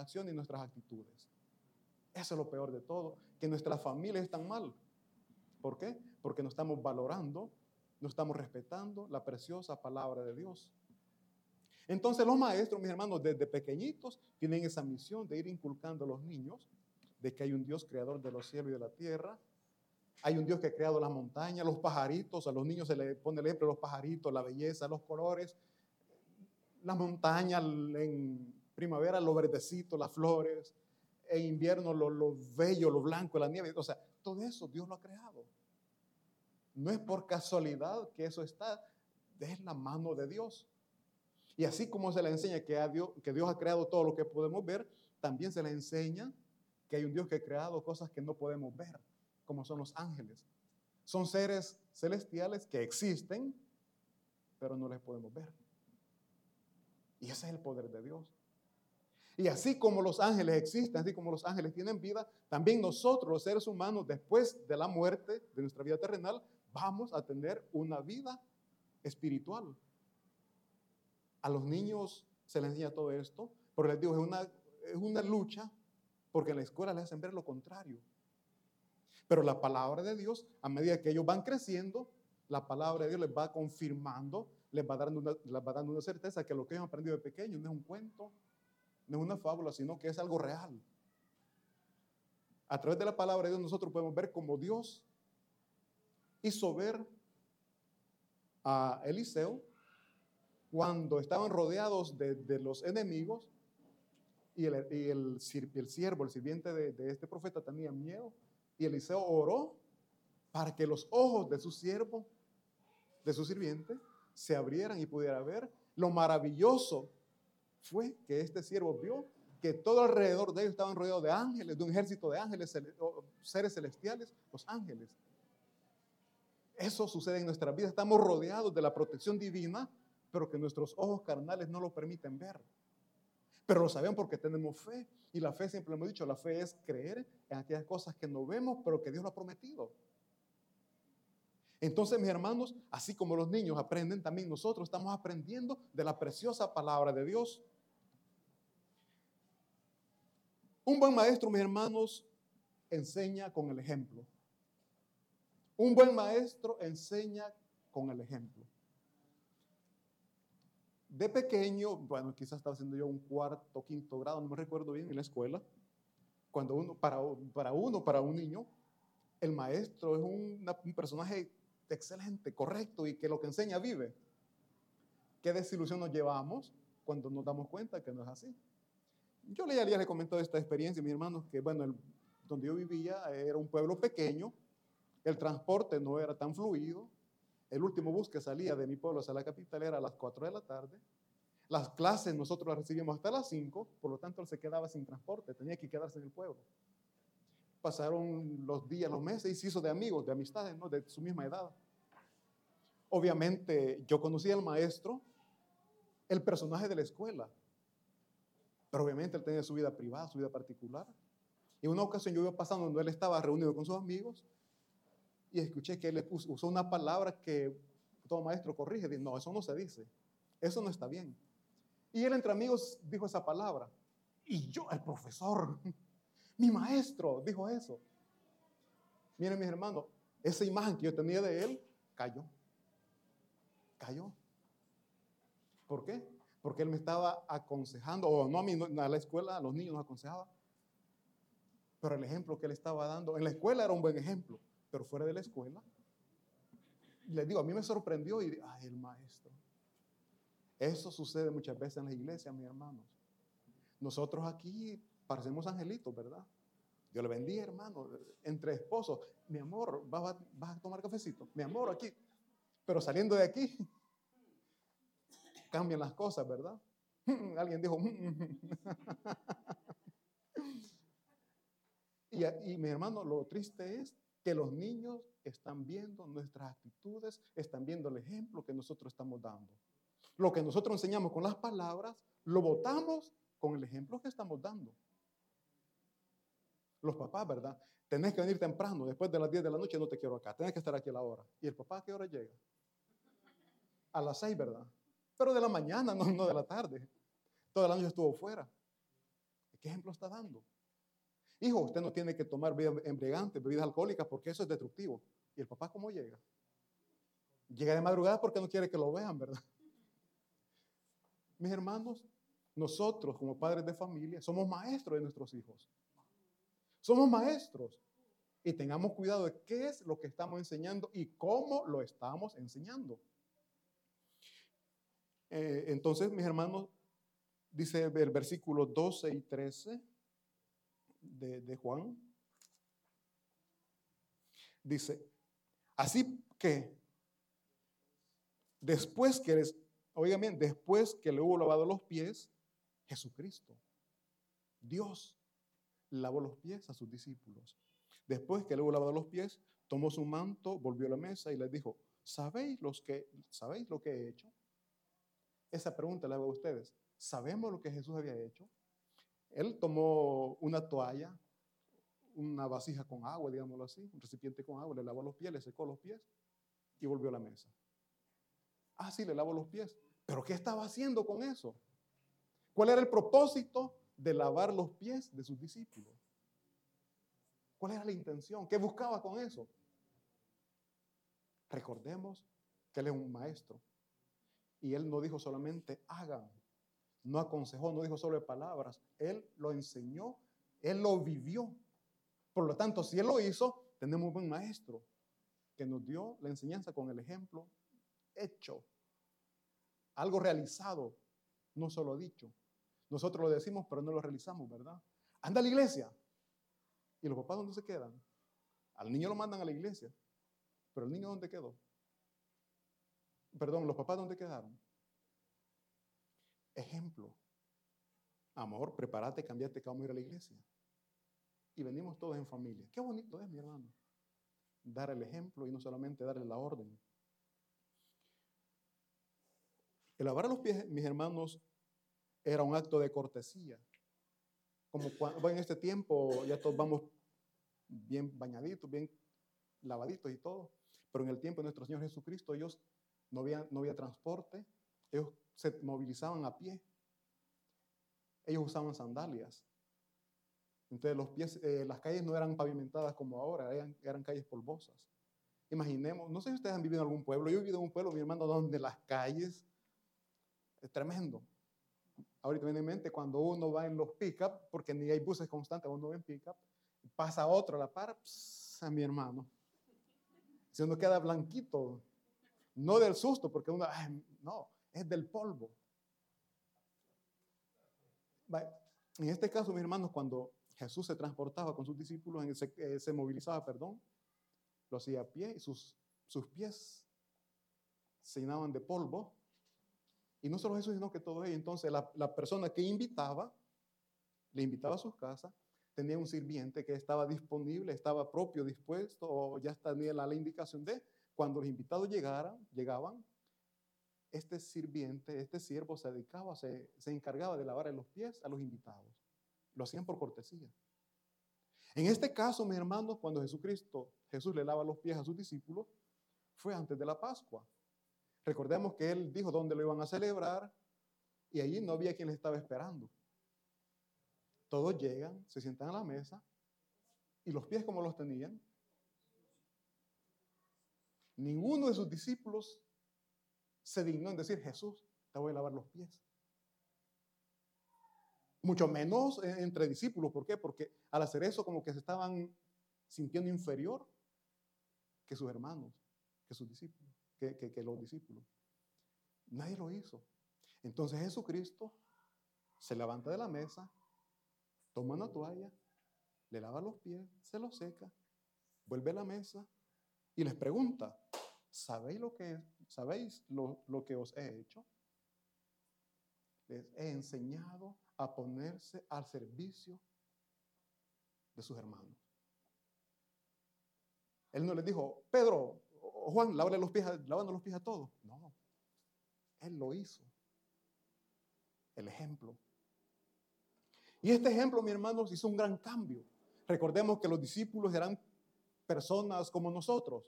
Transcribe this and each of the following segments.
acciones y nuestras actitudes. Eso es lo peor de todo, que nuestras familias están mal. ¿Por qué? Porque no estamos valorando, no estamos respetando la preciosa palabra de Dios. Entonces los maestros, mis hermanos, desde pequeñitos tienen esa misión de ir inculcando a los niños de que hay un Dios creador de los cielos y de la tierra. Hay un Dios que ha creado las montañas, los pajaritos, a los niños se les pone el ejemplo los pajaritos, la belleza, los colores, las montañas en primavera, los verdecitos, las flores, en invierno lo, lo bello, lo blanco, la nieve. O sea, todo eso Dios lo ha creado. No es por casualidad que eso está, es la mano de Dios. Y así como se le enseña que, Dios, que Dios ha creado todo lo que podemos ver, también se le enseña que hay un Dios que ha creado cosas que no podemos ver, como son los ángeles. Son seres celestiales que existen, pero no les podemos ver. Y ese es el poder de Dios. Y así como los ángeles existen, así como los ángeles tienen vida, también nosotros, los seres humanos, después de la muerte de nuestra vida terrenal, vamos a tener una vida espiritual. A los niños se les enseña todo esto, pero les digo, es una, es una lucha, porque en la escuela les hacen ver lo contrario. Pero la palabra de Dios, a medida que ellos van creciendo, la palabra de Dios les va confirmando, les va dando una, les va dando una certeza que lo que ellos han aprendido de pequeño no es un cuento, no es una fábula, sino que es algo real. A través de la palabra de Dios nosotros podemos ver cómo Dios hizo ver a Eliseo cuando estaban rodeados de, los enemigos y, el, el, siervo, el sirviente de, de este profeta tenía miedo y Eliseo oró para que los ojos de su siervo, de su sirviente, se abrieran y pudiera ver lo maravilloso fue que este siervo vio que todo alrededor de ellos estaban rodeados de ángeles, de un ejército de ángeles, seres celestiales, los ángeles. Eso sucede en nuestra vida. Estamos rodeados de la protección divina, pero que nuestros ojos carnales no lo permiten ver. Pero lo sabemos porque tenemos fe. Y la fe, siempre lo hemos dicho, la fe es creer en aquellas cosas que no vemos, pero que Dios lo ha prometido. Entonces, mis hermanos, así como los niños aprenden, también nosotros estamos aprendiendo de la preciosa palabra de Dios. Un buen maestro, mis hermanos, enseña con el ejemplo. Un buen maestro enseña con el ejemplo. De pequeño, bueno, quizás estaba haciendo yo un cuarto, quinto grado, no me recuerdo bien, en la escuela. Cuando uno, para, para uno, para un niño, el maestro es un personaje excelente, correcto y que lo que enseña vive. ¿Qué desilusión nos llevamos cuando nos damos cuenta que no es así? Yo le, ya le comentó esta experiencia, mis hermanos, que bueno, donde yo vivía era un pueblo pequeño, el transporte no era tan fluido, el último bus que salía de mi pueblo hacia la capital era a las 4 de la tarde, las clases nosotros las recibíamos hasta las 5, por lo tanto él se quedaba sin transporte, tenía que quedarse en el pueblo. Pasaron los días, los meses y se hizo de amigos, de amistades, de su misma edad. Obviamente yo conocía al maestro, el personaje de la escuela, pero obviamente él tenía su vida privada, su vida particular. Y una ocasión yo iba pasando donde él estaba reunido con sus amigos y escuché que él usó una palabra que todo maestro corrige. Dice, no, eso no se dice. Eso no está bien. Y él entre amigos dijo esa palabra. Y yo, el profesor, mi maestro, dijo eso. Miren mis hermanos, esa imagen que yo tenía de él cayó. Cayó. ¿Por qué? porque él me estaba aconsejando, o no a mí, a la escuela, a los niños nos aconsejaba, pero el ejemplo que él estaba dando, en la escuela era un buen ejemplo, pero fuera de la escuela, les digo, a mí me sorprendió y, ay, el maestro. Eso sucede muchas veces en las iglesias, mis hermanos. Nosotros aquí parecemos angelitos, ¿verdad? Yo le bendiga, hermano, entre esposos. Mi amor, ¿vas a, tomar cafecito? Mi amor, aquí. Pero saliendo de aquí, cambian las cosas, ¿verdad? Alguien dijo, y, y mi hermano, lo triste es que los niños están viendo nuestras actitudes, están viendo el ejemplo que nosotros estamos dando. Lo que nosotros enseñamos con las palabras, lo votamos con el ejemplo que estamos dando. Los papás, ¿verdad? Tenés que venir temprano, después de las 10 de la noche no te quiero acá, tenés que estar aquí a la hora. ¿Y el papá a qué hora llega? A las 6, ¿verdad? pero de la mañana, no, no de la tarde. Todo el año estuvo fuera. ¿Qué ejemplo está dando? Hijo, usted no tiene que tomar bebidas embriagantes, bebidas alcohólicas, porque eso es destructivo. ¿Y el papá cómo llega? Llega de madrugada porque no quiere que lo vean, ¿verdad? Mis hermanos, nosotros como padres de familia somos maestros de nuestros hijos. Somos maestros. Y tengamos cuidado de qué es lo que estamos enseñando y cómo lo estamos enseñando. Eh, entonces, mis hermanos, dice el versículo 12 y 13 de, de Juan. Dice, así que después que les, oigan bien, después que le hubo lavado los pies, Jesucristo, Dios, lavó los pies a sus discípulos. Después que hubo lavado los pies, tomó su manto, volvió a la mesa y les dijo, ¿sabéis, los que, ¿sabéis lo que he hecho? Esa pregunta la hago a ustedes. ¿Sabemos lo que Jesús había hecho? Él tomó una toalla, una vasija con agua, digámoslo así, un recipiente con agua, le lavó los pies, le secó los pies y volvió a la mesa. Ah, sí, le lavó los pies. Pero ¿qué estaba haciendo con eso? ¿Cuál era el propósito de lavar los pies de sus discípulos? ¿Cuál era la intención? ¿Qué buscaba con eso? Recordemos que Él es un maestro. Y Él no dijo solamente hagan, no aconsejó, no dijo solo palabras. Él lo enseñó, Él lo vivió. Por lo tanto, si Él lo hizo, tenemos un buen maestro que nos dio la enseñanza con el ejemplo hecho. Algo realizado, no solo dicho. Nosotros lo decimos, pero no lo realizamos, ¿verdad? Anda a la iglesia. ¿Y los papás dónde se quedan? Al niño lo mandan a la iglesia. Pero el niño ¿dónde quedó? Perdón, los papás ¿dónde quedaron? Ejemplo. Amor, prepárate, cambiate vamos a ir a la iglesia. Y venimos todos en familia. Qué bonito es, mi hermano. Dar el ejemplo y no solamente darle la orden. El lavar los pies, mis hermanos, era un acto de cortesía. Como cuando, en este tiempo ya todos vamos bien bañaditos, bien lavaditos y todo. Pero en el tiempo de nuestro Señor Jesucristo, ellos no había, no había transporte, ellos se movilizaban a pie. Ellos usaban sandalias. Entonces los pies, eh, las calles no eran pavimentadas como ahora, eran, eran, calles polvosas. Imaginemos, no sé si ustedes han vivido en algún pueblo, yo he vivido en un pueblo, mi hermano, donde las calles es tremendo. Ahorita viene en mente cuando uno va en los pick-up, porque ni hay buses constantes, uno va en pick-up, pasa otro a la par, a mi hermano. Si uno queda blanquito, no del susto, porque uno, no, es del polvo. En este caso, mis hermanos, cuando Jesús se transportaba con sus discípulos, se, se movilizaba, perdón, lo hacía a pie y sus, sus pies se llenaban de polvo. Y no solo eso, sino que todo ello. Entonces, la, persona que invitaba, le invitaba a sus casas, tenía un sirviente que estaba disponible, estaba propio, dispuesto, o ya tenía la, la indicación de cuando los invitados llegaran, llegaban, este sirviente, este siervo se dedicaba, se, se encargaba de lavar los pies a los invitados. Lo hacían por cortesía. En este caso, mis hermanos, cuando Jesucristo, Jesús le lava los pies a sus discípulos, fue antes de la Pascua. Recordemos que él dijo dónde lo iban a celebrar y allí no había quien les estaba esperando. Todos llegan, se sientan a la mesa y los pies como los tenían. Ninguno de sus discípulos se dignó en decir, Jesús, te voy a lavar los pies. Mucho menos entre discípulos. ¿Por qué? Porque al hacer eso como que se estaban sintiendo inferior que sus hermanos, que sus discípulos, que, los discípulos. Nadie lo hizo. Entonces Jesucristo se levanta de la mesa, toma una toalla, le lava los pies, se los seca, vuelve a la mesa y les pregunta, ¿sabéis lo que, sabéis lo, lo que os he hecho? Les he enseñado a ponerse al servicio de sus hermanos. Él no les dijo, Pedro, Juan, lávale los pies, lavando los pies a todos. No, él lo hizo. El ejemplo. Y este ejemplo, mi hermanos, hizo un gran cambio. Recordemos que los discípulos eran personas como nosotros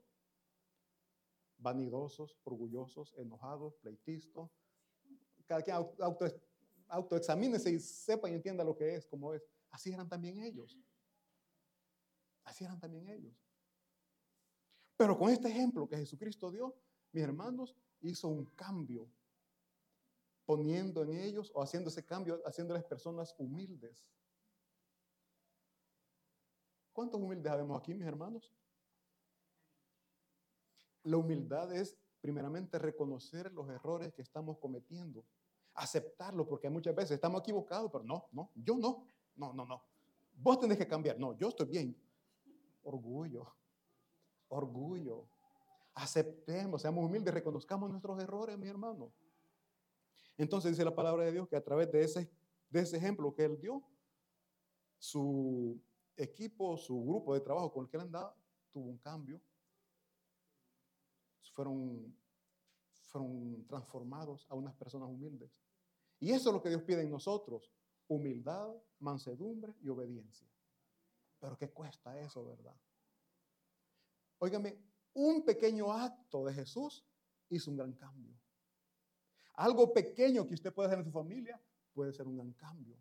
vanidosos, orgullosos, enojados, pleitistas, cada quien auto, autoexamínese y sepa y entienda lo que es, cómo es. Así eran también ellos. Así eran también ellos. Pero con este ejemplo que Jesucristo dio, mis hermanos, hizo un cambio, poniendo en ellos o haciendo ese cambio, haciéndoles personas humildes. ¿Cuántos humildes vemos aquí, mis hermanos? La humildad es primeramente reconocer los errores que estamos cometiendo, aceptarlo, porque muchas veces estamos equivocados, pero no, no, yo no, no, no, no. Vos tenés que cambiar, no, yo estoy bien. Orgullo, orgullo. Aceptemos, seamos humildes, reconozcamos nuestros errores, mi hermano. Entonces dice la palabra de Dios que a través de ese, de ese ejemplo que él dio, su equipo, su grupo de trabajo con el que él andaba, tuvo un cambio. Fueron, fueron transformados a unas personas humildes. Y eso es lo que Dios pide en nosotros, humildad, mansedumbre y obediencia. Pero ¿qué cuesta eso, verdad? Óigame, un pequeño acto de Jesús hizo un gran cambio. Algo pequeño que usted puede hacer en su familia puede ser un gran cambio.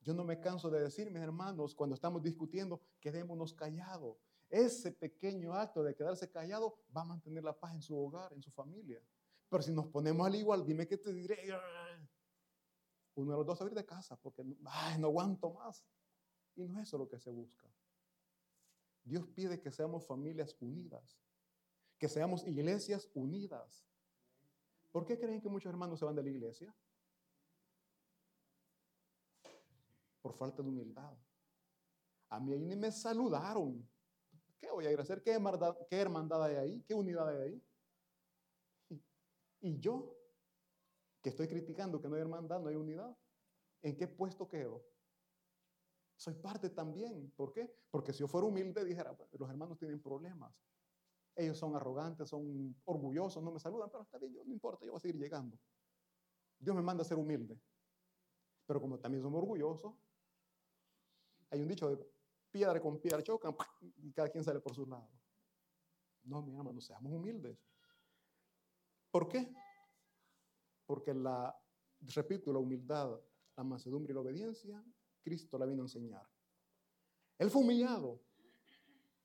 Yo no me canso de decir, mis hermanos, cuando estamos discutiendo, quedémonos callados. Ese pequeño acto de quedarse callado va a mantener la paz en su hogar, en su familia. Pero si nos ponemos al igual, dime qué te diré. Uno de los dos a ir de casa porque ay, no aguanto más. Y no es eso lo que se busca. Dios pide que seamos familias unidas, que seamos iglesias unidas. ¿Por qué creen que muchos hermanos se van de la iglesia? por falta de humildad. A mí ahí ni me saludaron. ¿Qué voy a ir hacer? ¿Qué hermandad, qué hermandad hay ahí? ¿Qué unidad hay ahí? Y, yo, que estoy criticando que no hay hermandad, no hay unidad, ¿en qué puesto quedo? Soy parte también. ¿Por qué? Porque si yo fuera humilde, dijera, los hermanos tienen problemas. Ellos son arrogantes, son orgullosos, no me saludan, pero está bien, yo no importa, yo voy a seguir llegando. Dios me manda a ser humilde. Pero como también somos orgullosos, hay un dicho de piedra con piedra chocan y cada quien sale por su lado. No, mi hermano, seamos humildes. ¿Por qué? Porque la, repito, la humildad, la mansedumbre y la obediencia, Cristo la vino a enseñar. Él fue humillado.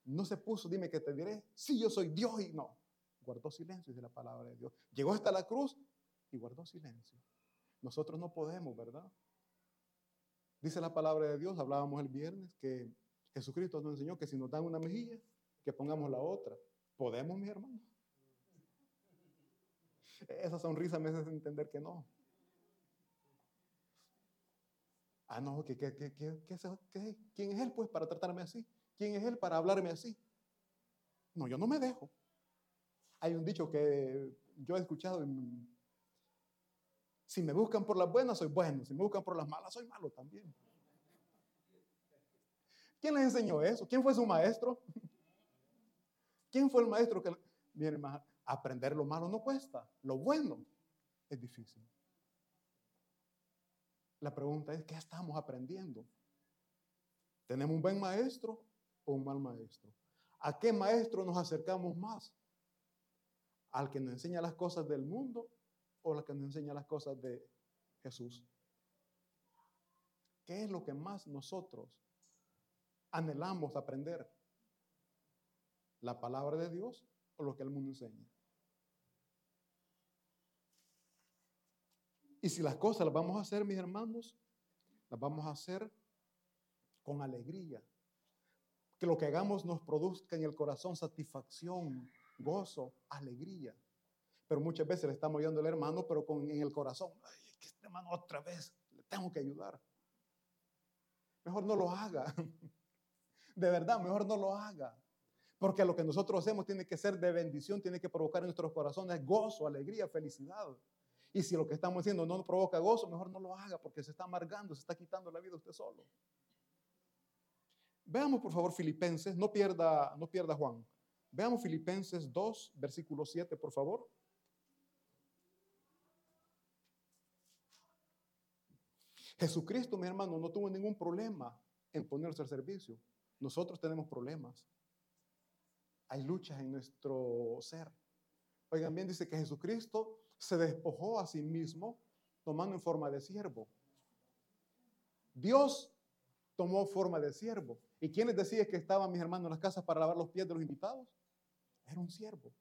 No se puso, dime que te diré, sí, yo soy Dios y no. Guardó silencio, dice la palabra de Dios. Llegó hasta la cruz y guardó silencio. Nosotros no podemos, ¿verdad? Dice la palabra de Dios, hablábamos el viernes, que Jesucristo nos enseñó que si nos dan una mejilla, que pongamos la otra. ¿Podemos, mi hermano? Esa sonrisa me hace entender que no. Ah, no, ¿qué, qué, qué, qué, quién es Él pues para tratarme así? ¿Quién es Él para hablarme así? No, yo no me dejo. Hay un dicho que yo he escuchado si me buscan por las buenas, soy bueno. Si me buscan por las malas, soy malo también. ¿Quién les enseñó eso? ¿Quién fue su maestro? ¿Quién fue el maestro que... Miren, aprender lo malo no cuesta. Lo bueno es difícil. La pregunta es, ¿qué estamos aprendiendo? ¿Tenemos un buen maestro o un mal maestro? ¿A qué maestro nos acercamos más? ¿Al que nos enseña las cosas del mundo o la que nos enseña las cosas de Jesús? ¿Qué es lo que más nosotros anhelamos aprender? ¿La palabra de Dios o lo que el mundo enseña? Y si las cosas las vamos a hacer, mis hermanos, las vamos a hacer con alegría. Que lo que hagamos nos produzca en el corazón satisfacción, gozo, alegría. Pero muchas veces le estamos ayudando al hermano, pero con, en el corazón, ay, que este hermano otra vez, le tengo que ayudar. Mejor no lo haga. De verdad, mejor no lo haga. Porque lo que nosotros hacemos tiene que ser de bendición, tiene que provocar en nuestros corazones gozo, alegría, felicidad. Y si lo que estamos haciendo no provoca gozo, mejor no lo haga porque se está amargando, se está quitando la vida usted solo. Veamos por favor Filipenses, no pierda, no pierda Juan. Veamos Filipenses 2, versículo 7, por favor. Jesucristo, mi hermano, no tuvo ningún problema en ponerse al servicio. Nosotros tenemos problemas. Hay luchas en nuestro ser. Oigan bien, dice que Jesucristo se despojó a sí mismo tomando en forma de siervo. Dios tomó forma de siervo. ¿Y quién les que estaban mis hermanos en las casas para lavar los pies de los invitados? Era un siervo.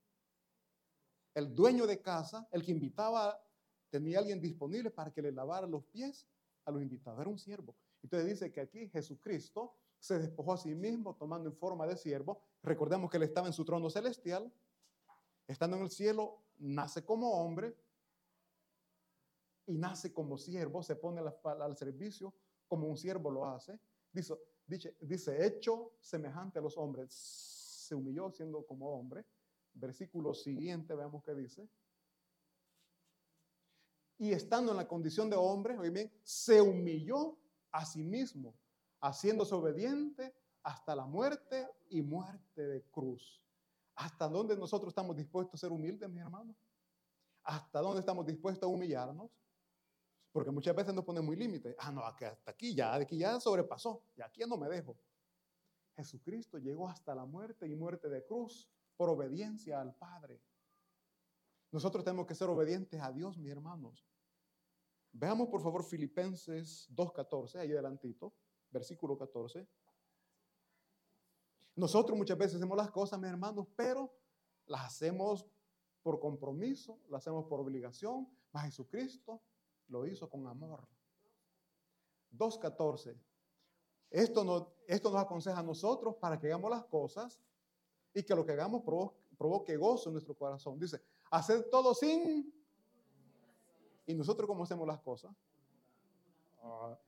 El dueño de casa, el que invitaba, tenía alguien disponible para que le lavara los pies a los invitados. Era un siervo. Entonces dice que aquí Jesucristo se despojó a sí mismo tomando en forma de siervo. Recordemos que él estaba en su trono celestial. Estando en el cielo, nace como hombre y nace como siervo, se pone al servicio como un siervo lo hace. Dice, dice, dice, hecho semejante a los hombres, se humilló siendo como hombre. Versículo siguiente, veamos qué dice. Y estando en la condición de hombre, oye bien, se humilló a sí mismo, haciéndose obediente hasta la muerte y muerte de cruz. ¿Hasta dónde nosotros estamos dispuestos a ser humildes, mis hermanos? ¿Hasta dónde estamos dispuestos a humillarnos? Porque muchas veces nos ponemos muy límites. Ah, no, hasta aquí ya, de aquí ya sobrepasó, y aquí ya no me dejo. Jesucristo llegó hasta la muerte y muerte de cruz por obediencia al Padre. Nosotros tenemos que ser obedientes a Dios, mis hermanos. Veamos por favor Filipenses 2.14, ahí adelantito, versículo 14. Nosotros muchas veces hacemos las cosas, mis hermanos, pero las hacemos por compromiso, las hacemos por obligación, mas Jesucristo lo hizo con amor. 2.14. Esto nos, esto nos aconseja a nosotros para que hagamos las cosas y que lo que hagamos provoque, gozo en nuestro corazón. Dice, hacer todo sin... ¿Y nosotros cómo hacemos las cosas? Ah.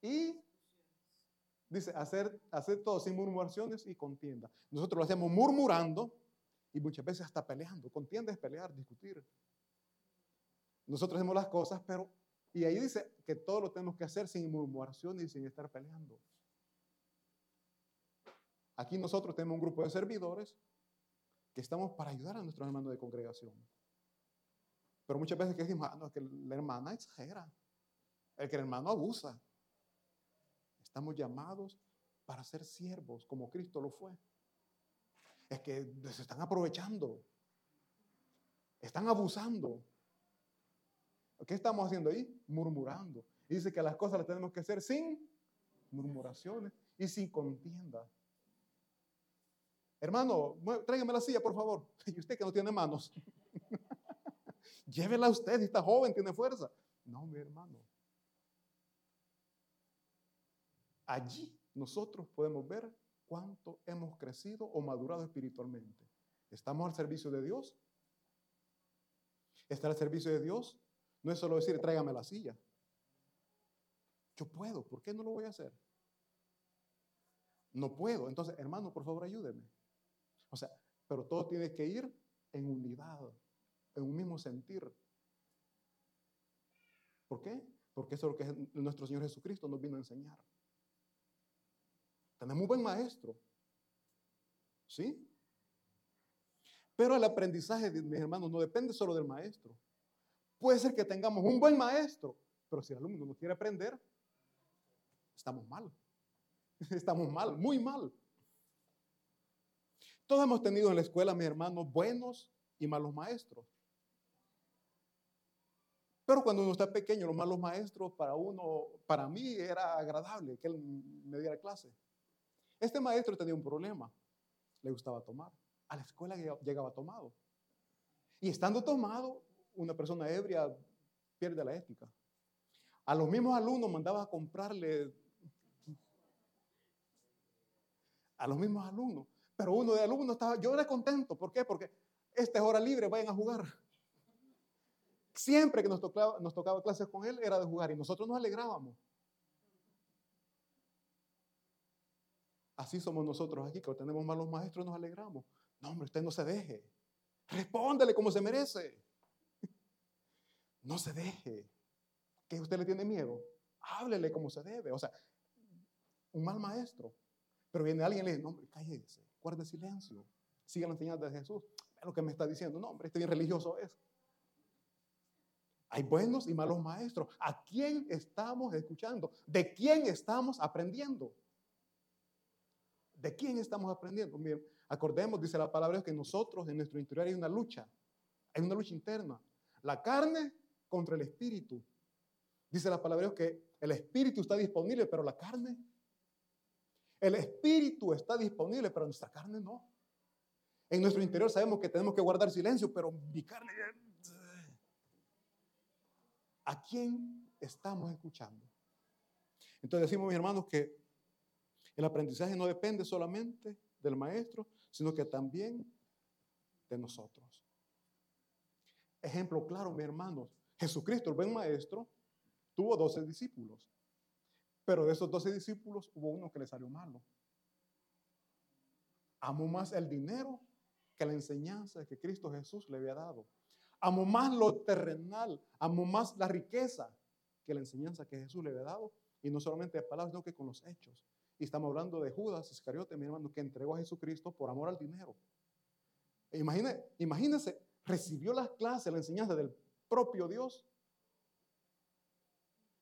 Y dice, hacer, hacer todo sin murmuraciones y contienda. Nosotros lo hacemos murmurando y muchas veces hasta peleando. Contienda es pelear, discutir. Nosotros hacemos las cosas, pero... Y ahí dice que todo lo tenemos que hacer sin murmuración y sin estar peleando. Aquí nosotros tenemos un grupo de servidores que estamos para ayudar a nuestros hermanos de congregación. Pero muchas veces que decimos, ah, no, es que la hermana exagera, el que el hermano abusa. Estamos llamados para ser siervos como Cristo lo fue. Es que se están aprovechando, están abusando. ¿Qué estamos haciendo ahí? Murmurando. Dice que las cosas las tenemos que hacer sin murmuraciones y sin contienda. Hermano, tráigame la silla, por favor. Y usted que no tiene manos. Llévela usted, está joven, tiene fuerza. No, mi hermano. Allí nosotros podemos ver cuánto hemos crecido o madurado espiritualmente. ¿Estamos al servicio de Dios? ¿Está al servicio de Dios? No es solo decir, tráigame la silla. Yo puedo, ¿por qué no lo voy a hacer? No puedo. Entonces, hermano, por favor, ayúdeme. O sea, pero todo tiene que ir en unidad, en un mismo sentir. ¿Por qué? Porque eso es lo que nuestro Señor Jesucristo nos vino a enseñar. Tenemos un buen maestro. ¿Sí? Pero el aprendizaje, mis hermanos, no depende solo del maestro. Puede ser que tengamos un buen maestro, pero si el alumno no quiere aprender, estamos mal. Estamos mal, muy mal. Todos hemos tenido en la escuela, mis hermanos, buenos y malos maestros. Pero cuando uno está pequeño, los malos maestros para uno, para mí era agradable que él me diera clase. Este maestro tenía un problema. Le gustaba tomar. A la escuela llegaba tomado. Y estando tomado, una persona ebria pierde la ética. A los mismos alumnos mandaba a comprarle, a los mismos alumnos, pero uno de alumnos estaba, yo era contento, ¿por qué? Porque esta es hora libre, vayan a jugar. Siempre que nos tocaba, nos tocaba clases con él era de jugar y nosotros nos alegrábamos. Así somos nosotros aquí, que tenemos malos maestros, nos alegramos. No, hombre, usted no se deje. Respóndele como se merece. No se deje. ¿Que usted le tiene miedo? Háblele como se debe. O sea, un mal maestro. Pero viene alguien y le dice, no, hombre, cállese, guarde silencio. Siga la enseñanza de Jesús. Ve lo que me está diciendo. No, hombre, este bien religioso es. Hay buenos y malos maestros. ¿A quién estamos escuchando? ¿De quién estamos aprendiendo? ¿De quién estamos aprendiendo? Miren, acordemos, dice la palabra, que nosotros en nuestro interior hay una lucha. Hay una lucha interna. La carne contra el espíritu. Dice la palabra que el espíritu está disponible, pero la carne. El espíritu está disponible, pero nuestra carne no. En nuestro interior sabemos que tenemos que guardar silencio, pero mi carne... ¿A quién estamos escuchando? Entonces decimos, mis hermanos, que el aprendizaje no depende solamente del maestro, sino que también de nosotros. Ejemplo claro, mis hermanos, Jesucristo, el buen maestro, tuvo 12 discípulos, pero de esos 12 discípulos hubo uno que le salió malo. Amó más el dinero que la enseñanza que Cristo Jesús le había dado. Amó más lo terrenal, amó más la riqueza que la enseñanza que Jesús le había dado. Y no solamente de palabras, sino que con los hechos. Y estamos hablando de Judas Iscariote, mi hermano, que entregó a Jesucristo por amor al dinero. E imagínese, imagínese, recibió las clases, la enseñanza del propio Dios,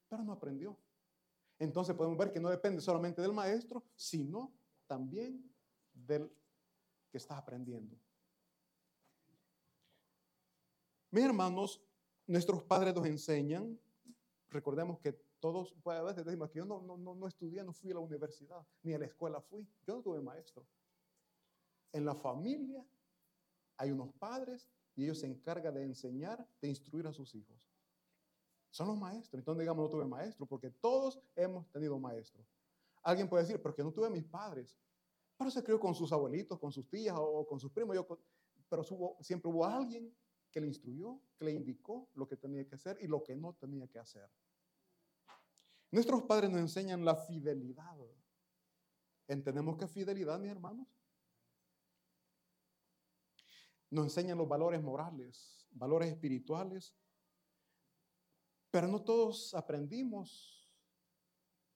pero no aprendió. Entonces podemos ver que no depende solamente del maestro, sino también del que está aprendiendo. Mis hermanos, nuestros padres nos enseñan, recordemos que todos, pues a veces decimos que yo no, no, no, estudié, no fui a la universidad, ni a la escuela fui, yo no tuve maestro. En la familia hay unos padres y ellos se encargan de enseñar, de instruir a sus hijos. Son los maestros. Entonces digamos, no tuve maestro, porque todos hemos tenido maestro. Alguien puede decir, porque no tuve mis padres. Pero se crió con sus abuelitos, con sus tías o con sus primos. Yo, pero siempre hubo alguien que le instruyó, que le indicó lo que tenía que hacer y lo que no tenía que hacer. Nuestros padres nos enseñan la fidelidad. ¿Entendemos qué fidelidad, mis hermanos? Nos enseñan los valores morales, valores espirituales, pero no todos aprendimos,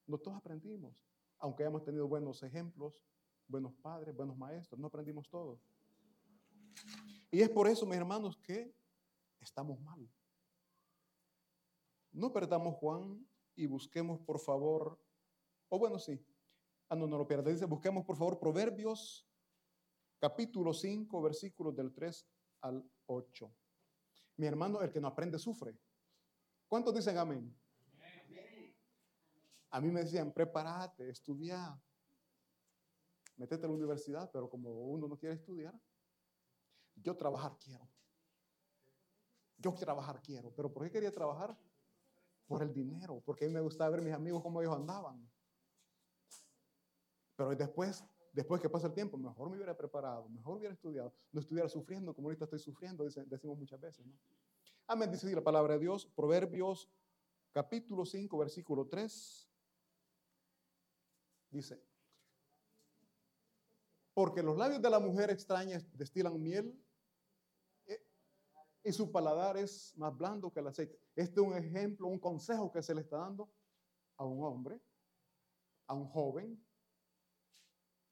no todos aprendimos, aunque hayamos tenido buenos ejemplos, buenos padres, buenos maestros, no aprendimos todos. Y es por eso, mis hermanos, que estamos mal. No perdamos Juan y busquemos, por favor, o bueno, sí, ah, no, no lo pierda, dice, busquemos, por favor, Proverbios, capítulo 5, versículos del 3 al 8. Mi hermano, el que no aprende, sufre. ¿Cuántos dicen amén? A mí me decían, prepárate, estudia, métete a la universidad, pero como uno no quiere estudiar, yo trabajar quiero. Yo trabajar quiero. ¿Pero por qué quería trabajar? Por el dinero, porque a mí me gustaba ver a mis amigos cómo ellos andaban. Pero después, después que pasa el tiempo, mejor me hubiera preparado, mejor hubiera estudiado, no estuviera sufriendo como ahorita estoy sufriendo, decimos muchas veces. ¿no? Amén, dice la palabra de Dios, Proverbios capítulo 5, versículo 3. Dice, porque los labios de la mujer extraña destilan miel y su paladar es más blando que el aceite. Este es un ejemplo, un consejo que se le está dando a un hombre, a un joven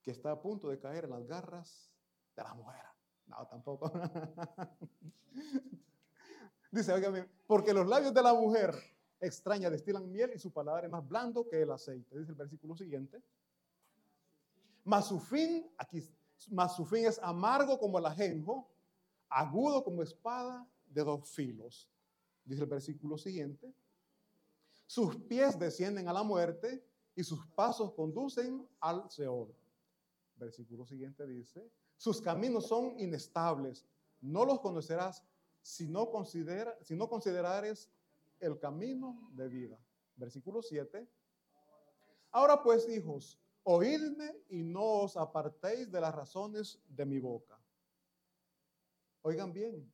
que está a punto de caer en las garras de la mujer. No, tampoco. Dice, oigan, porque los labios de la mujer extraña destilan miel y su paladar es más blando que el aceite. Dice el versículo siguiente. Mas su fin, aquí, mas su fin es amargo como el ajenjo agudo como espada de dos filos. Dice el versículo siguiente. Sus pies descienden a la muerte y sus pasos conducen al Seol. Versículo siguiente dice, sus caminos son inestables, no los conocerás si no, considera, si no considerares el camino de vida. Versículo 7. Ahora pues, hijos, oídme y no os apartéis de las razones de mi boca. Oigan bien,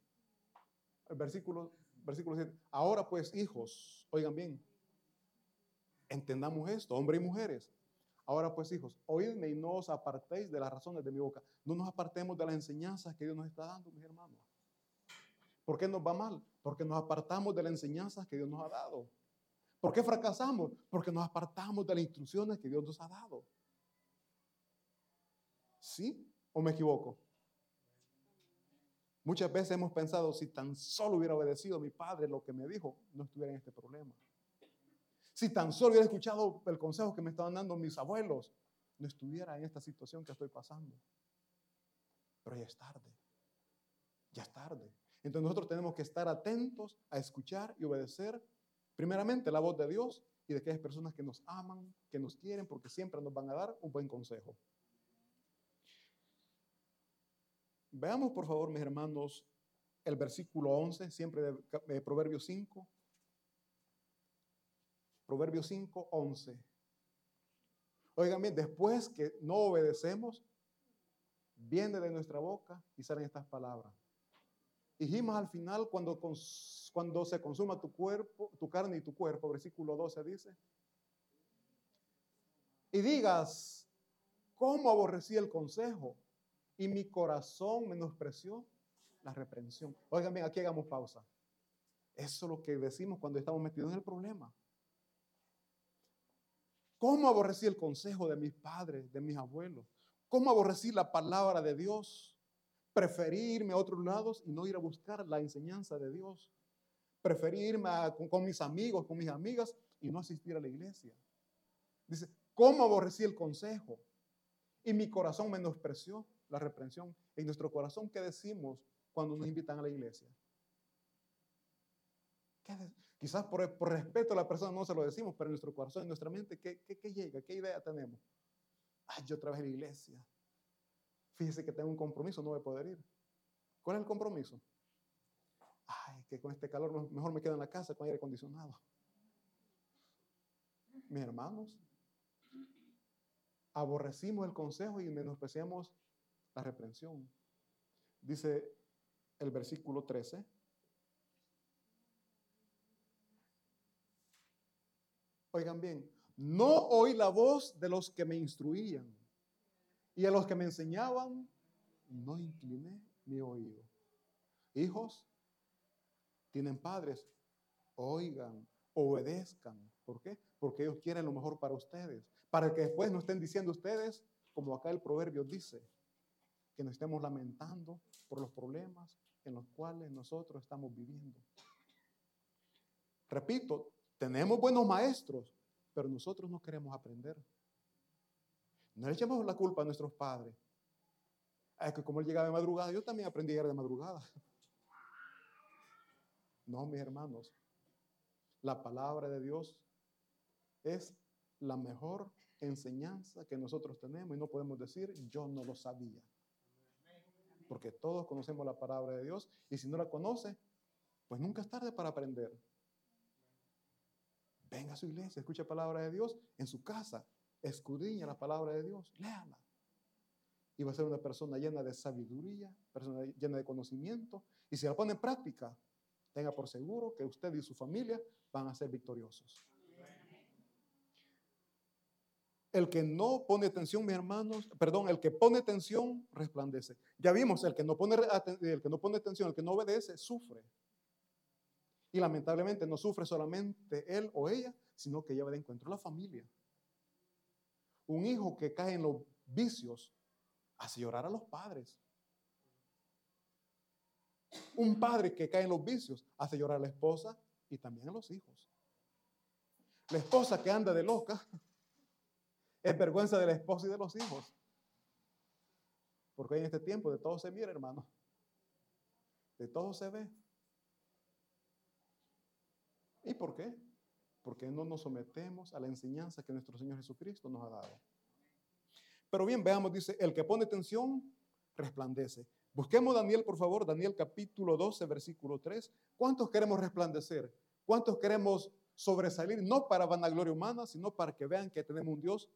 el versículo, versículo 7. Ahora pues, hijos, oigan bien, entendamos esto, hombres y mujeres. Ahora pues, hijos, oídme y no os apartéis de las razones de mi boca. No nos apartemos de las enseñanzas que Dios nos está dando, mis hermanos. ¿Por qué nos va mal? Porque nos apartamos de las enseñanzas que Dios nos ha dado. ¿Por qué fracasamos? Porque nos apartamos de las instrucciones que Dios nos ha dado. ¿Sí o me equivoco? Muchas veces hemos pensado, si tan solo hubiera obedecido a mi padre lo que me dijo, no estuviera en este problema. Si tan solo hubiera escuchado el consejo que me estaban dando mis abuelos, no estuviera en esta situación que estoy pasando. Pero ya es tarde. Ya es tarde. Entonces nosotros tenemos que estar atentos a escuchar y obedecer primeramente la voz de Dios y de aquellas personas que nos aman, que nos quieren, porque siempre nos van a dar un buen consejo. Veamos, por favor, mis hermanos, el versículo 11, siempre de, Proverbios 5. Proverbios 5, 11. Oigan bien, después que no obedecemos, viene de nuestra boca y salen estas palabras. Dijimos al final, cuando, cuando se consuma tu cuerpo, tu carne y tu cuerpo, versículo 12 dice, y digas, ¿cómo aborrecí el consejo? Y mi corazón menospreció la reprensión. Oigan bien, aquí hagamos pausa. Eso es lo que decimos cuando estamos metidos en el problema. ¿Cómo aborrecí el consejo de mis padres, de mis abuelos? ¿Cómo aborrecí la palabra de Dios? Preferí irme a otros lados y no ir a buscar la enseñanza de Dios. Preferí irme con, con mis amigos, con mis amigas y no asistir a la iglesia. Dice, ¿cómo aborrecí el consejo? Y mi corazón menospreció la reprensión. En nuestro corazón, ¿qué decimos cuando nos invitan a la iglesia? Quizás por, respeto a la persona no se lo decimos, pero en nuestro corazón, en nuestra mente, ¿qué, qué, llega? ¿Qué idea tenemos? Ay, yo trabajé en la iglesia. Fíjese que tengo un compromiso, no voy a poder ir. ¿Cuál es el compromiso? Ay, que con este calor mejor me quedo en la casa con aire acondicionado. Mis hermanos, aborrecimos el consejo y menospreciamos la reprensión. Dice el versículo 13. Oigan bien, no oí la voz de los que me instruían y a los que me enseñaban, no incliné mi oído. Hijos, tienen padres, oigan, obedezcan. ¿Por qué? Porque ellos quieren lo mejor para ustedes. Para que después no estén diciendo ustedes, como acá el proverbio dice, que nos estemos lamentando por los problemas en los cuales nosotros estamos viviendo. Repito, tenemos buenos maestros, pero nosotros no queremos aprender. No le echemos la culpa a nuestros padres. Es que como él llegaba de madrugada, yo también aprendí a llegar de madrugada. No, mis hermanos. La palabra de Dios es la mejor enseñanza que nosotros tenemos y no podemos decir, yo no lo sabía porque todos conocemos la palabra de Dios y si no la conoce, pues nunca es tarde para aprender. Venga a su iglesia, escucha la palabra de Dios en su casa, escudriña la palabra de Dios, léala. Y va a ser una persona llena de sabiduría, persona llena de conocimiento. Y si la pone en práctica, tenga por seguro que usted y su familia van a ser victoriosos. El que no pone atención, mis hermanos, perdón, el que pone atención resplandece. Ya vimos, el que no pone, el que no pone atención, el que no obedece, sufre. Y lamentablemente no sufre solamente él o ella, sino que lleva de encuentro la familia. Un hijo que cae en los vicios hace llorar a los padres. Un padre que cae en los vicios hace llorar a la esposa y también a los hijos. La esposa que anda de loca es vergüenza de la esposa y de los hijos. Porque en este tiempo de todo se mira, hermano. De todo se ve. ¿Y por qué? Porque no nos sometemos a la enseñanza que nuestro Señor Jesucristo nos ha dado. Pero bien, veamos, dice, el que pone atención resplandece. Busquemos Daniel, por favor, Daniel capítulo 12, versículo 3. ¿Cuántos queremos resplandecer? ¿Cuántos queremos sobresalir? No para vanagloria humana, sino para que vean que tenemos un Dios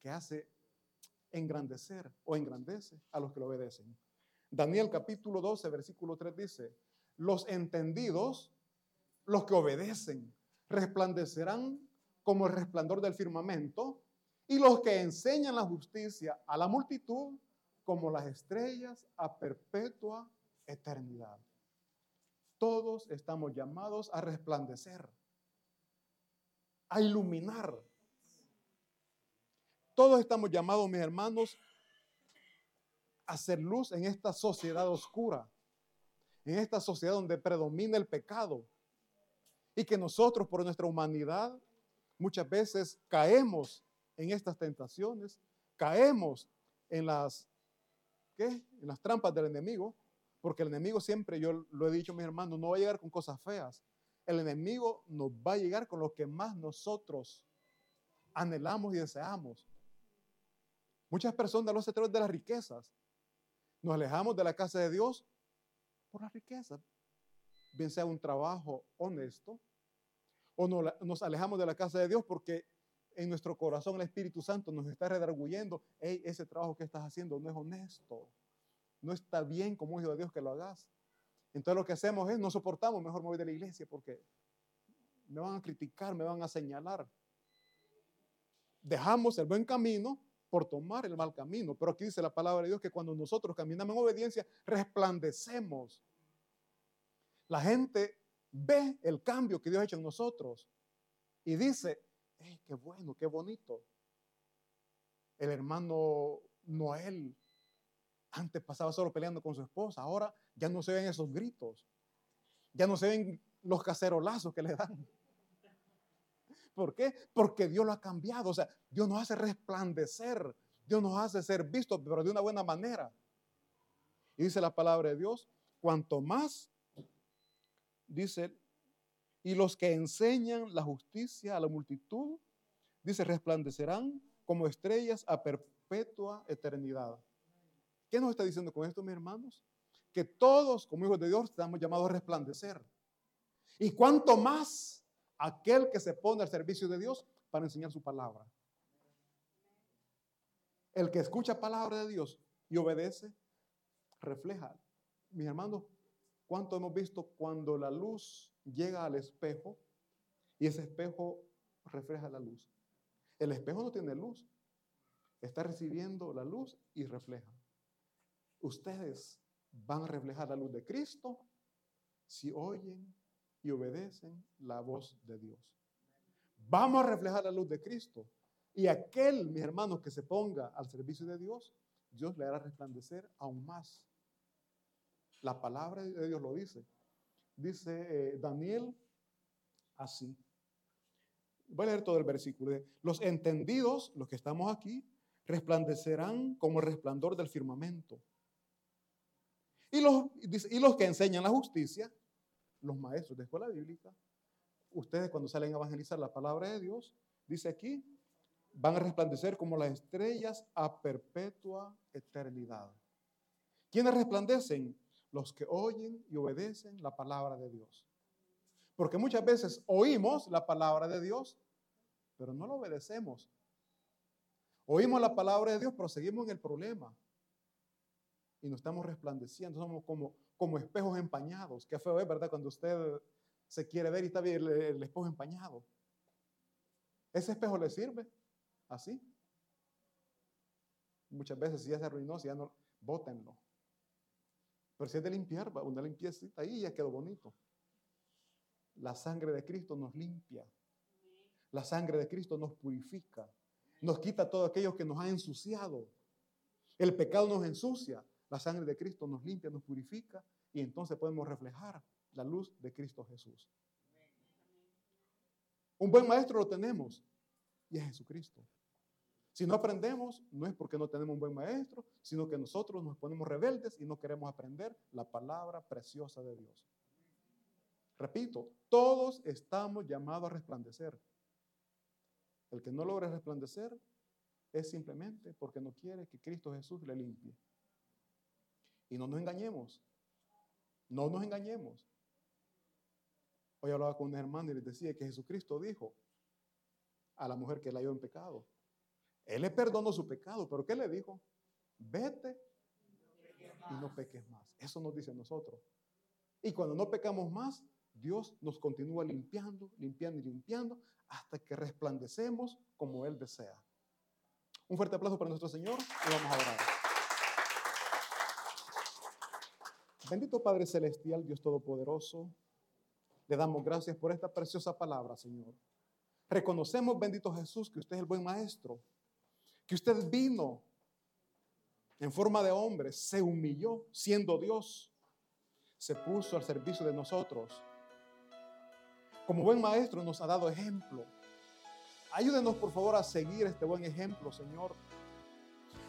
que hace engrandecer o engrandece a los que lo obedecen. Daniel capítulo 12, versículo 3 dice, los entendidos, los que obedecen, resplandecerán como el resplandor del firmamento, y los que enseñan la justicia a la multitud como las estrellas a perpetua eternidad. Todos estamos llamados a resplandecer, a iluminar todos estamos llamados, mis hermanos, a hacer luz en esta sociedad oscura, en esta sociedad donde predomina el pecado. Y que nosotros, por nuestra humanidad, muchas veces caemos en estas tentaciones, caemos en las, ¿qué? En las trampas del enemigo, Porque el enemigo siempre, yo lo he dicho mis hermanos, no va a llegar con cosas feas. El enemigo nos va a llegar con lo que más nosotros anhelamos y deseamos. Muchas personas lo hacen a través de las riquezas. Nos alejamos de la casa de Dios por las riquezas. Bien sea un trabajo honesto, o nos alejamos de la casa de Dios porque en nuestro corazón el Espíritu Santo nos está redarguyendo, hey, ese trabajo que estás haciendo no es honesto, no está bien como hijo de Dios que lo hagas. Entonces lo que hacemos es, no soportamos, mejor me voy de la iglesia porque me van a criticar, me van a señalar. Dejamos el buen camino por tomar el mal camino. Pero aquí dice la palabra de Dios que cuando nosotros caminamos en obediencia, resplandecemos. La gente ve el cambio que Dios ha hecho en nosotros y dice, hey, qué bueno, qué bonito. El hermano Noel antes pasaba solo peleando con su esposa, ahora ya no se ven esos gritos, ya no se ven los cacerolazos que le dan. ¿Por qué? Porque Dios lo ha cambiado. O sea, Dios nos hace resplandecer. Dios nos hace ser vistos, pero de una buena manera. Y dice la palabra de Dios, cuanto más, dice, y los que enseñan la justicia a la multitud, dice, resplandecerán como estrellas a perpetua eternidad. ¿Qué nos está diciendo con esto, mis hermanos? Que todos, como hijos de Dios, estamos llamados a resplandecer. Y cuanto más aquel que se pone al servicio de Dios para enseñar su palabra. El que escucha palabra de Dios y obedece, refleja. Mis hermanos, ¿cuánto hemos visto cuando la luz llega al espejo y ese espejo refleja la luz? El espejo no tiene luz, está recibiendo la luz y refleja. Ustedes van a reflejar la luz de Cristo si oyen y obedecen la voz de Dios. Vamos a reflejar la luz de Cristo. Y aquel, mis hermanos, que se ponga al servicio de Dios, Dios le hará resplandecer aún más. La palabra de Dios lo dice. Dice eh, Daniel así. Voy a leer todo el versículo. Los entendidos, los que estamos aquí, resplandecerán como el resplandor del firmamento. Y los, y los que enseñan la justicia los maestros de escuela bíblica, ustedes cuando salen a evangelizar la palabra de Dios, dice aquí, van a resplandecer como las estrellas a perpetua eternidad. ¿Quiénes resplandecen? Los que oyen y obedecen la palabra de Dios. Porque muchas veces oímos la palabra de Dios, pero no la obedecemos. Oímos la palabra de Dios, pero seguimos en el problema. Y nos estamos resplandeciendo, somos como como espejos empañados. Qué feo es, ¿verdad? Cuando usted se quiere ver y está bien el, espejo empañado. ¿Ese espejo le sirve? ¿Así? Muchas veces si ya se arruinó, si ya no, bótenlo. Pero si es de limpiar, una limpiecita ahí ya quedó bonito. La sangre de Cristo nos limpia. La sangre de Cristo nos purifica. Nos quita todo aquello que nos ha ensuciado. El pecado nos ensucia. La sangre de Cristo nos limpia, nos purifica y entonces podemos reflejar la luz de Cristo Jesús. Un buen maestro lo tenemos y es Jesucristo. Si no aprendemos, no es porque no tenemos un buen maestro, sino que nosotros nos ponemos rebeldes y no queremos aprender la palabra preciosa de Dios. Repito, todos estamos llamados a resplandecer. El que no logra resplandecer es simplemente porque no quiere que Cristo Jesús le limpie. Y no nos engañemos. No nos engañemos. Hoy hablaba con un hermano y les decía que Jesucristo dijo a la mujer que la halló en pecado. Él le perdonó su pecado, pero ¿qué le dijo? Vete y no peques más. Eso nos dice a nosotros. Y cuando no pecamos más, Dios nos continúa limpiando, limpiando y limpiando hasta que resplandecemos como Él desea. Un fuerte aplauso para nuestro Señor y vamos a orar. Bendito Padre Celestial, Dios Todopoderoso, le damos gracias por esta preciosa palabra, Señor. Reconocemos, bendito Jesús, que usted es el buen maestro, que usted vino en forma de hombre, se humilló siendo Dios, se puso al servicio de nosotros. Como buen maestro nos ha dado ejemplo. Ayúdenos, por favor, a seguir este buen ejemplo, Señor.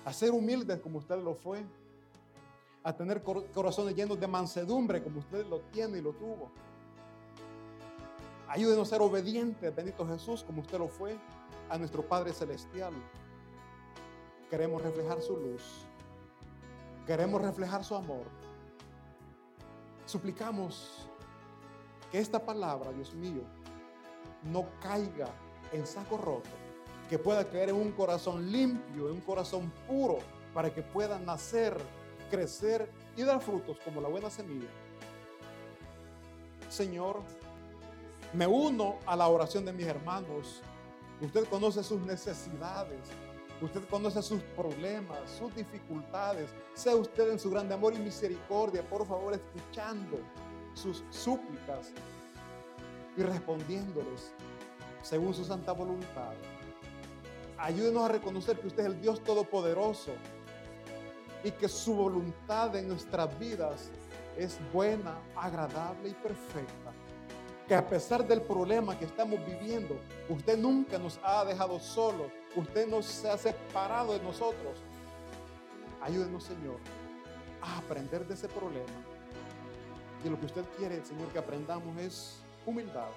A ser humildes como usted lo fue a tener corazones llenos de mansedumbre como usted lo tiene y lo tuvo. Ayúdenos a ser obedientes, bendito Jesús, como usted lo fue a nuestro Padre Celestial. Queremos reflejar su luz. Queremos reflejar su amor. Suplicamos que esta palabra, Dios mío, no caiga en saco roto, que pueda caer en un corazón limpio, en un corazón puro, para que pueda nacer, crecer y dar frutos como la buena semilla. Señor, me uno a la oración de mis hermanos. Usted conoce sus necesidades. Usted conoce sus problemas, sus dificultades. Sea usted en su grande amor y misericordia, por favor, escuchando sus súplicas y respondiéndoles según su santa voluntad. Ayúdenos a reconocer que usted es el Dios Todopoderoso y que su voluntad en nuestras vidas es buena, agradable y perfecta que a pesar del problema que estamos viviendo, usted nunca nos ha dejado solos, usted no se ha separado de nosotros. Ayúdenos, Señor, a aprender de ese problema. Y lo que usted quiere, Señor, que aprendamos es humildad.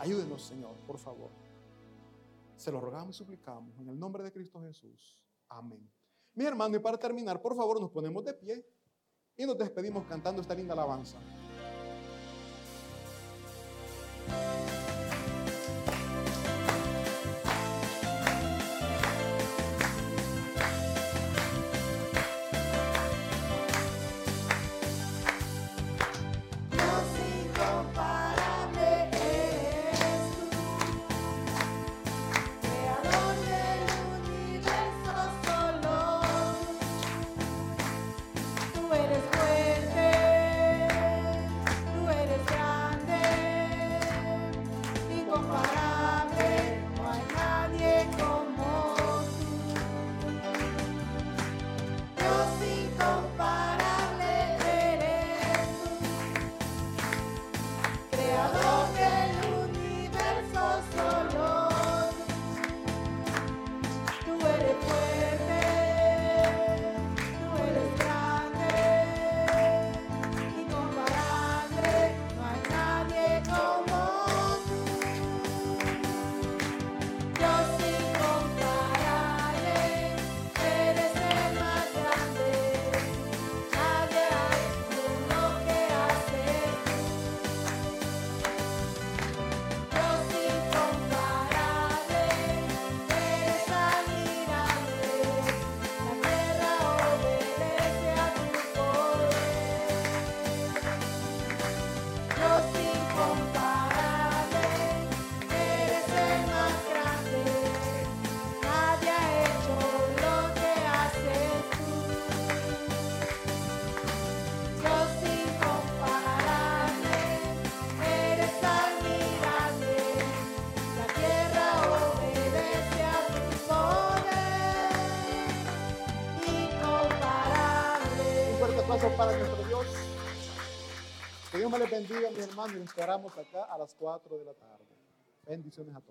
Ayúdenos, Señor, por favor. Se lo rogamos y suplicamos en el nombre de Cristo Jesús. Amén. Mi hermano, y para terminar, por favor, nos ponemos de pie y nos despedimos cantando esta linda alabanza. Bendiga, mi hermano, y nos esperamos acá a las 4 de la tarde. Bendiciones a todos.